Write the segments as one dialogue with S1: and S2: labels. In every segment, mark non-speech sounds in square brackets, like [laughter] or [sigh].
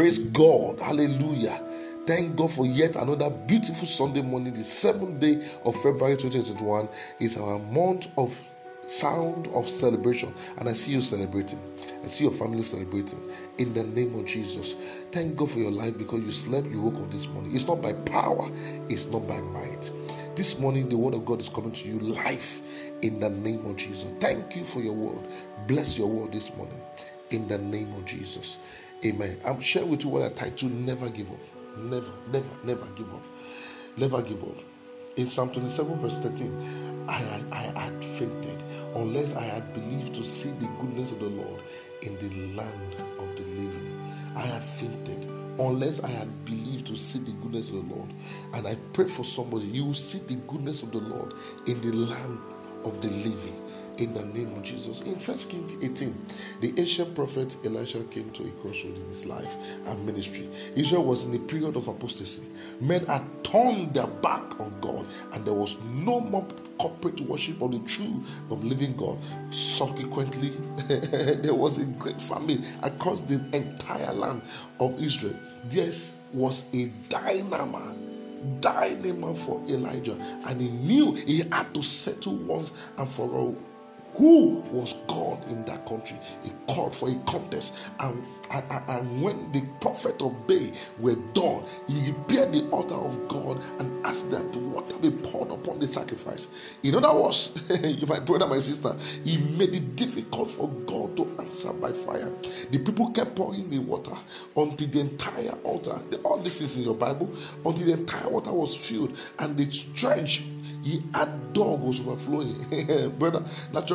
S1: Praise God. Hallelujah. Thank God for yet another beautiful Sunday morning. The seventh day of February 2021 is our month of sound of celebration. And I see you celebrating. I see your family celebrating in the name of Jesus. Thank God for your life because you slept, you woke up this morning. It's not by power, it's not by might. This morning, the word of God is coming to you life in the name of Jesus. Thank you for your word. Bless your word this morning in the name of Jesus. Amen. I'm sharing with you what I titled Never Give Up. Never, never, never give up. Never give up. In Psalm 27, verse 13, I had, I had fainted unless I had believed to see the goodness of the Lord in the land of the living. I had fainted unless I had believed to see the goodness of the Lord. And I pray for somebody, you will see the goodness of the Lord in the land of the living in the name of Jesus. In First King 18, the ancient prophet Elisha came to a crossroad in his life and ministry. Israel was in a period of apostasy. Men had turned their back on God, and there was no more corporate worship of the true of living God. Subsequently, [laughs] there was a great famine across the entire land of Israel. This was a dynamo dynamo for Elijah, and he knew he had to settle once and for all who was God in that country. He called for a contest, and, and, and when the prophet of Baal were done, he repaired the altar of God and asked that water be poured upon the sacrifice. In other words, [laughs] my brother, my sister, he made it difficult for God to answer by fire. The people kept pouring the water until the entire altar, all this is in your Bible, until the entire water was filled and the trench he had dog was overflowing. [laughs] Brother,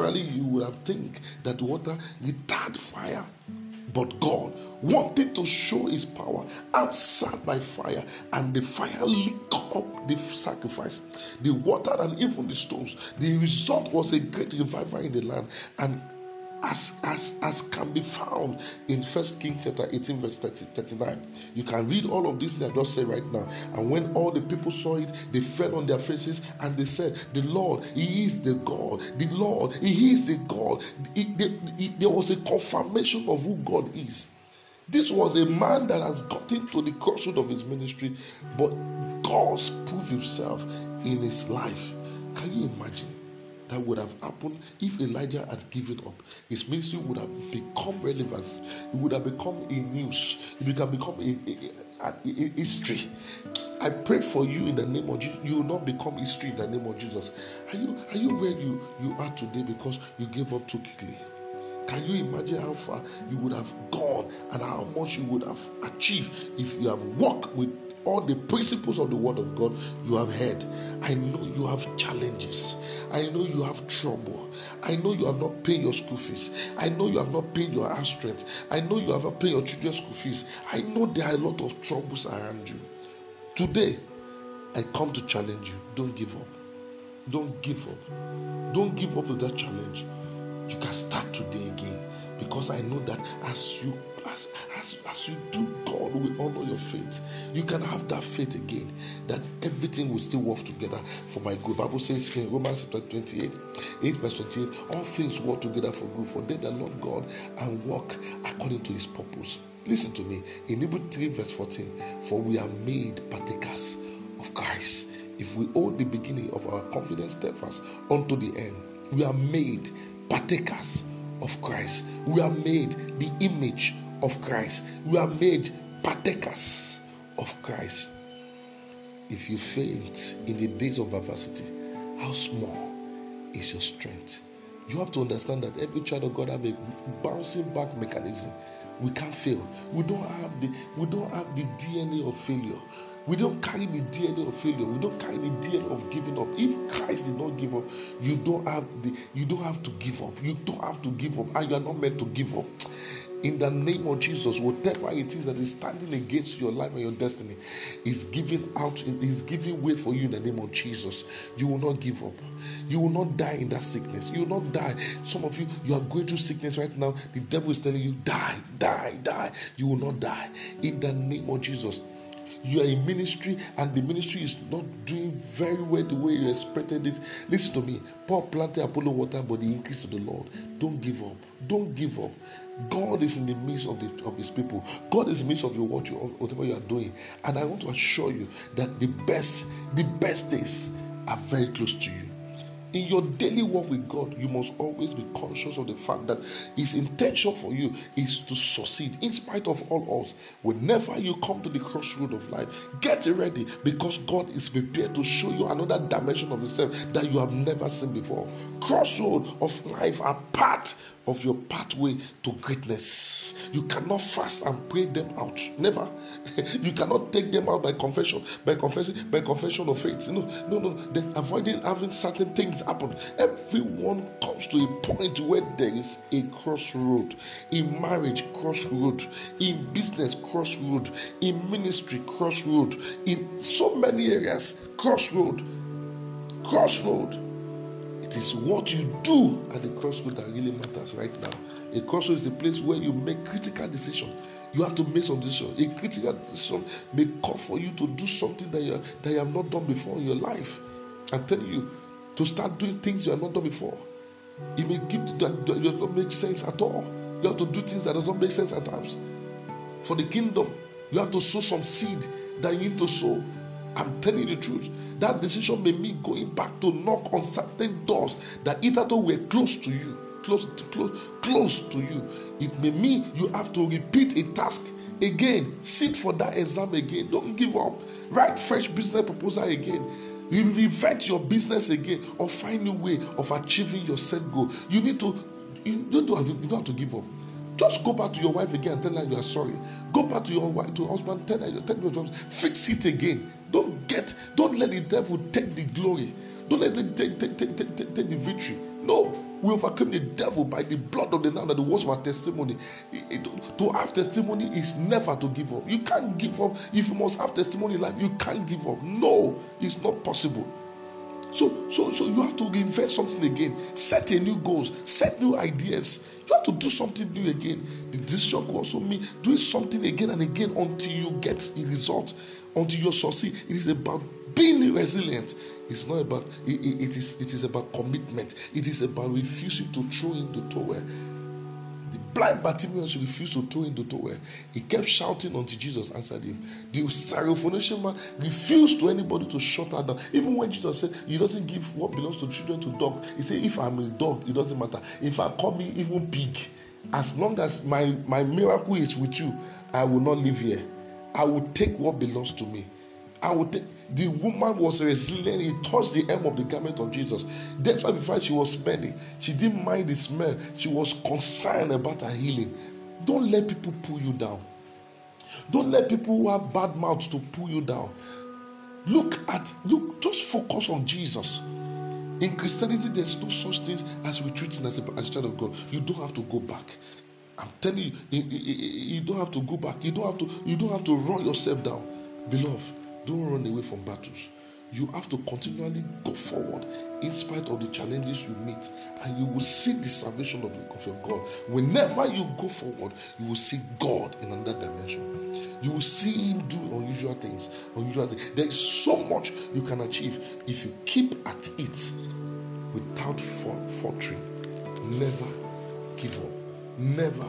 S1: naturally you would have think that water retard fire. But God, wanting to show his power, answered by fire, and the fire licked up the sacrifice, the water, and even the stones. The result was a great revival in the land, and as as as can be found in first kings chapter 18 verse 30, 39 you can read all of this that i just say right now. And when all the people saw it they fell on their faces and they said the lord he is the god. The lord he is the god. There was a confirmation of who god is. This was a man that has gotten to the crossroad of his ministry but god's proved himself in his life. Can you imagine that would have happened if Elijah had given up. His ministry would have become relevant. It would have become a news. It would have become a, a, a, a history. I pray for you in the name of Jesus. You will not become history in the name of Jesus. Are you are you where you, you are today because you gave up too quickly? Can you imagine how far you would have gone and how much you would have achieved if you have walked with all the principles of the word of God you have heard. I know you have challenges. I know you have trouble. I know you have not paid your school fees. I know you have not paid your house rent. I know you have not paid your children's school fees. I know there are a lot of troubles around you. Today, I come to challenge you. Don't give up. Don't give up. Don't give up with that challenge. You can start today again because I know that as you as, as, as you do, God will honor your faith. You can have that faith again that everything will still work together for my good. Bible says in Romans chapter 28, 8 verse 28, all things work together for good for they that love God and walk according to his purpose. Listen to me in Hebrew 3 verse 14, for we are made partakers of Christ. If we hold the beginning of our confidence steadfast unto the end, we are made partakers of Christ. We are made the image of Christ. We are made partakers of Christ. If you faint in the days of adversity, how small is your strength? You have to understand that every child of God have a bouncing back mechanism. We can't fail. We don't have the we don't have the DNA of failure. We don't carry the DNA of failure. We don't carry the DNA of giving up. If Christ did not give up, you don't have the you don't have to give up. You don't have to give up, and you are not meant to give up in the name of Jesus, whatever it is that is standing against your life and your destiny is giving out, is giving way for you in the name of Jesus. You will not give up. You will not die in that sickness. You will not die. Some of you, you are going through sickness right now. The devil is telling you, die, die, die. You will not die in the name of Jesus. You are in ministry and the ministry is not doing very well the way you expected it. Listen to me. Paul planted Apollo water, but the increase of the Lord. Don't give up. Don't give up. God is in the midst of, the, of his people. God is in the midst of your what you whatever you are doing. And I want to assure you that the best, the best days are very close to you. In your daily walk with God, you must always be conscious of the fact that His intention for you is to succeed in spite of all odds. Whenever you come to the crossroad of life, get ready because God is prepared to show you another dimension of Himself that you have never seen before. Crossroad of life are part of your pathway to greatness. You cannot fast and pray them out. Never. [laughs] you cannot take them out by confession, by confessing, by confession of faith. No, no, no. Then avoiding having certain things happen. Everyone comes to a point where there is a crossroad. In marriage, crossroad. In business, crossroad. In ministry, crossroad. In so many areas, crossroad. Crossroad. It is what you do at the crossroad that really matters right now. A crossroad is a place where you make critical decisions. You have to make some decisions. A critical decision may call for you to do something that you, that you have not done before in your life. I'm telling you, to start doing things you have not done before. It may give that does not make sense at all. You have to do things that does not make sense at times. For the kingdom, you have to sow some seed that you need to sow. I'm telling you the truth. That decision may mean going back to knock on certain doors that hitherto were close to you, close, close, close to you. It may mean you have to repeat a task again. Sit for that exam again. Don't give up. Write fresh business proposal again. Reinvent your business again, or find a way of achieving your set goal. You need to. You don't have, you don't have to give up. Just go back to your wife again and tell her you are sorry. Go back to your wife, to your husband, tell her, you tell your job. fix it again. Don't get, don't let the devil take the glory. Don't let it take, take, take, take, take, take the victory. No, we overcome the devil by the blood of the Lamb and the words of our testimony. It, it, to have testimony is never to give up. You can't give up. If you must have testimony in life, you can't give up. No, it's not possible. So, so, so you have to invest something again. Set a new goals. Set new ideas. You have to do something new again. The decision could also mean doing something again and again until you get a result, until you succeed. It is about being resilient. It's not about it, it, it is it is about commitment. It is about refusing to throw in the towel. Blind Bartimaeus refused to throw in the towel. He kept shouting until Jesus answered him. The Syrophoenician man refused to anybody to shut her down. Even when Jesus said he doesn't give what belongs to children to dog, he said, If I'm a dog, it doesn't matter. If I call me even pig, as long as my, my miracle is with you, I will not live here. I will take what belongs to me. I will take the woman was resilient. He touched the hem of the garment of Jesus. That's why before she was smelling, she didn't mind the smell. She was concerned about her healing. Don't let people pull you down. Don't let people who have bad mouths to pull you down. Look at look, just focus on Jesus. In Christianity, there's no such things as retreating as a, as a child of God. You don't have to go back. I'm telling you, you, you, you don't have to go back. You don't have to. You don't have to run yourself down, beloved. Don't run away from battles. You have to continually go forward in spite of the challenges you meet, and you will see the salvation of, of your God. Whenever you go forward, you will see God in another dimension. You will see Him do unusual things. Unusual things. There is so much you can achieve if you keep at it without faltering. Never give up. Never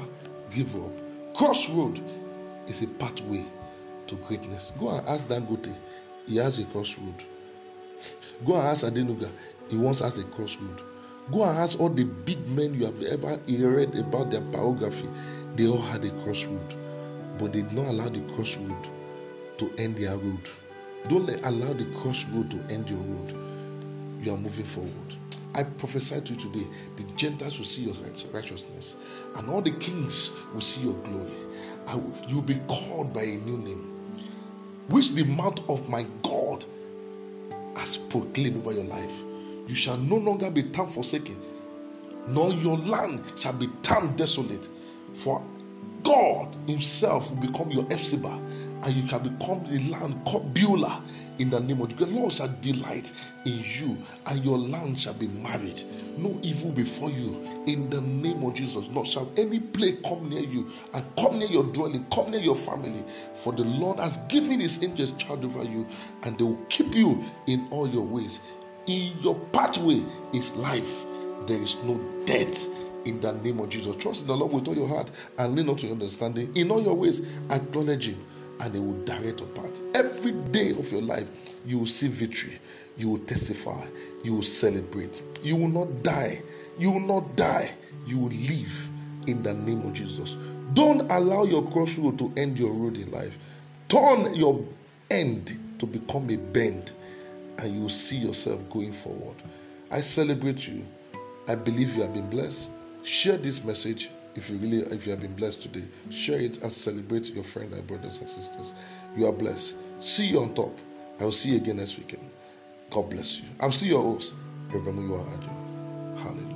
S1: give up. Crossroad is a pathway to greatness. Go and ask Dangote. He has a crossroad. Go and ask Adenuga. He once has a crossroad. Go and ask all the big men you have ever read about their biography. They all had a crossroad, but they did not allow the crossroad to end their road. Don't allow the crossroad to end your road. You are moving forward. I prophesy to you today the Gentiles will see your righteousness, and all the kings will see your glory. you'll be called by a new name which the mouth of my God has proclaimed over your life. You shall no longer be termed forsaken, nor your land shall be termed desolate. For God Himself will become your Hephzibah, and you can become the land Beulah, in the name of the Lord shall delight in you, and your land shall be married. No evil before you in the name of Jesus. Nor shall any plague come near you and come near your dwelling, come near your family. For the Lord has given his angels charge over you, and they will keep you in all your ways. In your pathway is life, there is no death in the name of Jesus. Trust in the Lord with all your heart and lean not to your understanding. In all your ways, acknowledge Him and they will direct your path. Every day of your life, you will see victory. You will testify. You will celebrate. You will not die. You will not die. You will live in the name of Jesus. Don't allow your crossroad to end your road in life. Turn your end to become a bend, and you will see yourself going forward. I celebrate you. I believe you have been blessed. Share this message if you really if you have been blessed today. Share it and celebrate your friend and brothers and sisters. You are blessed. See you on top. I will see you again next weekend. God bless you. I'm still your host, Reverend Ajo. Hallelujah.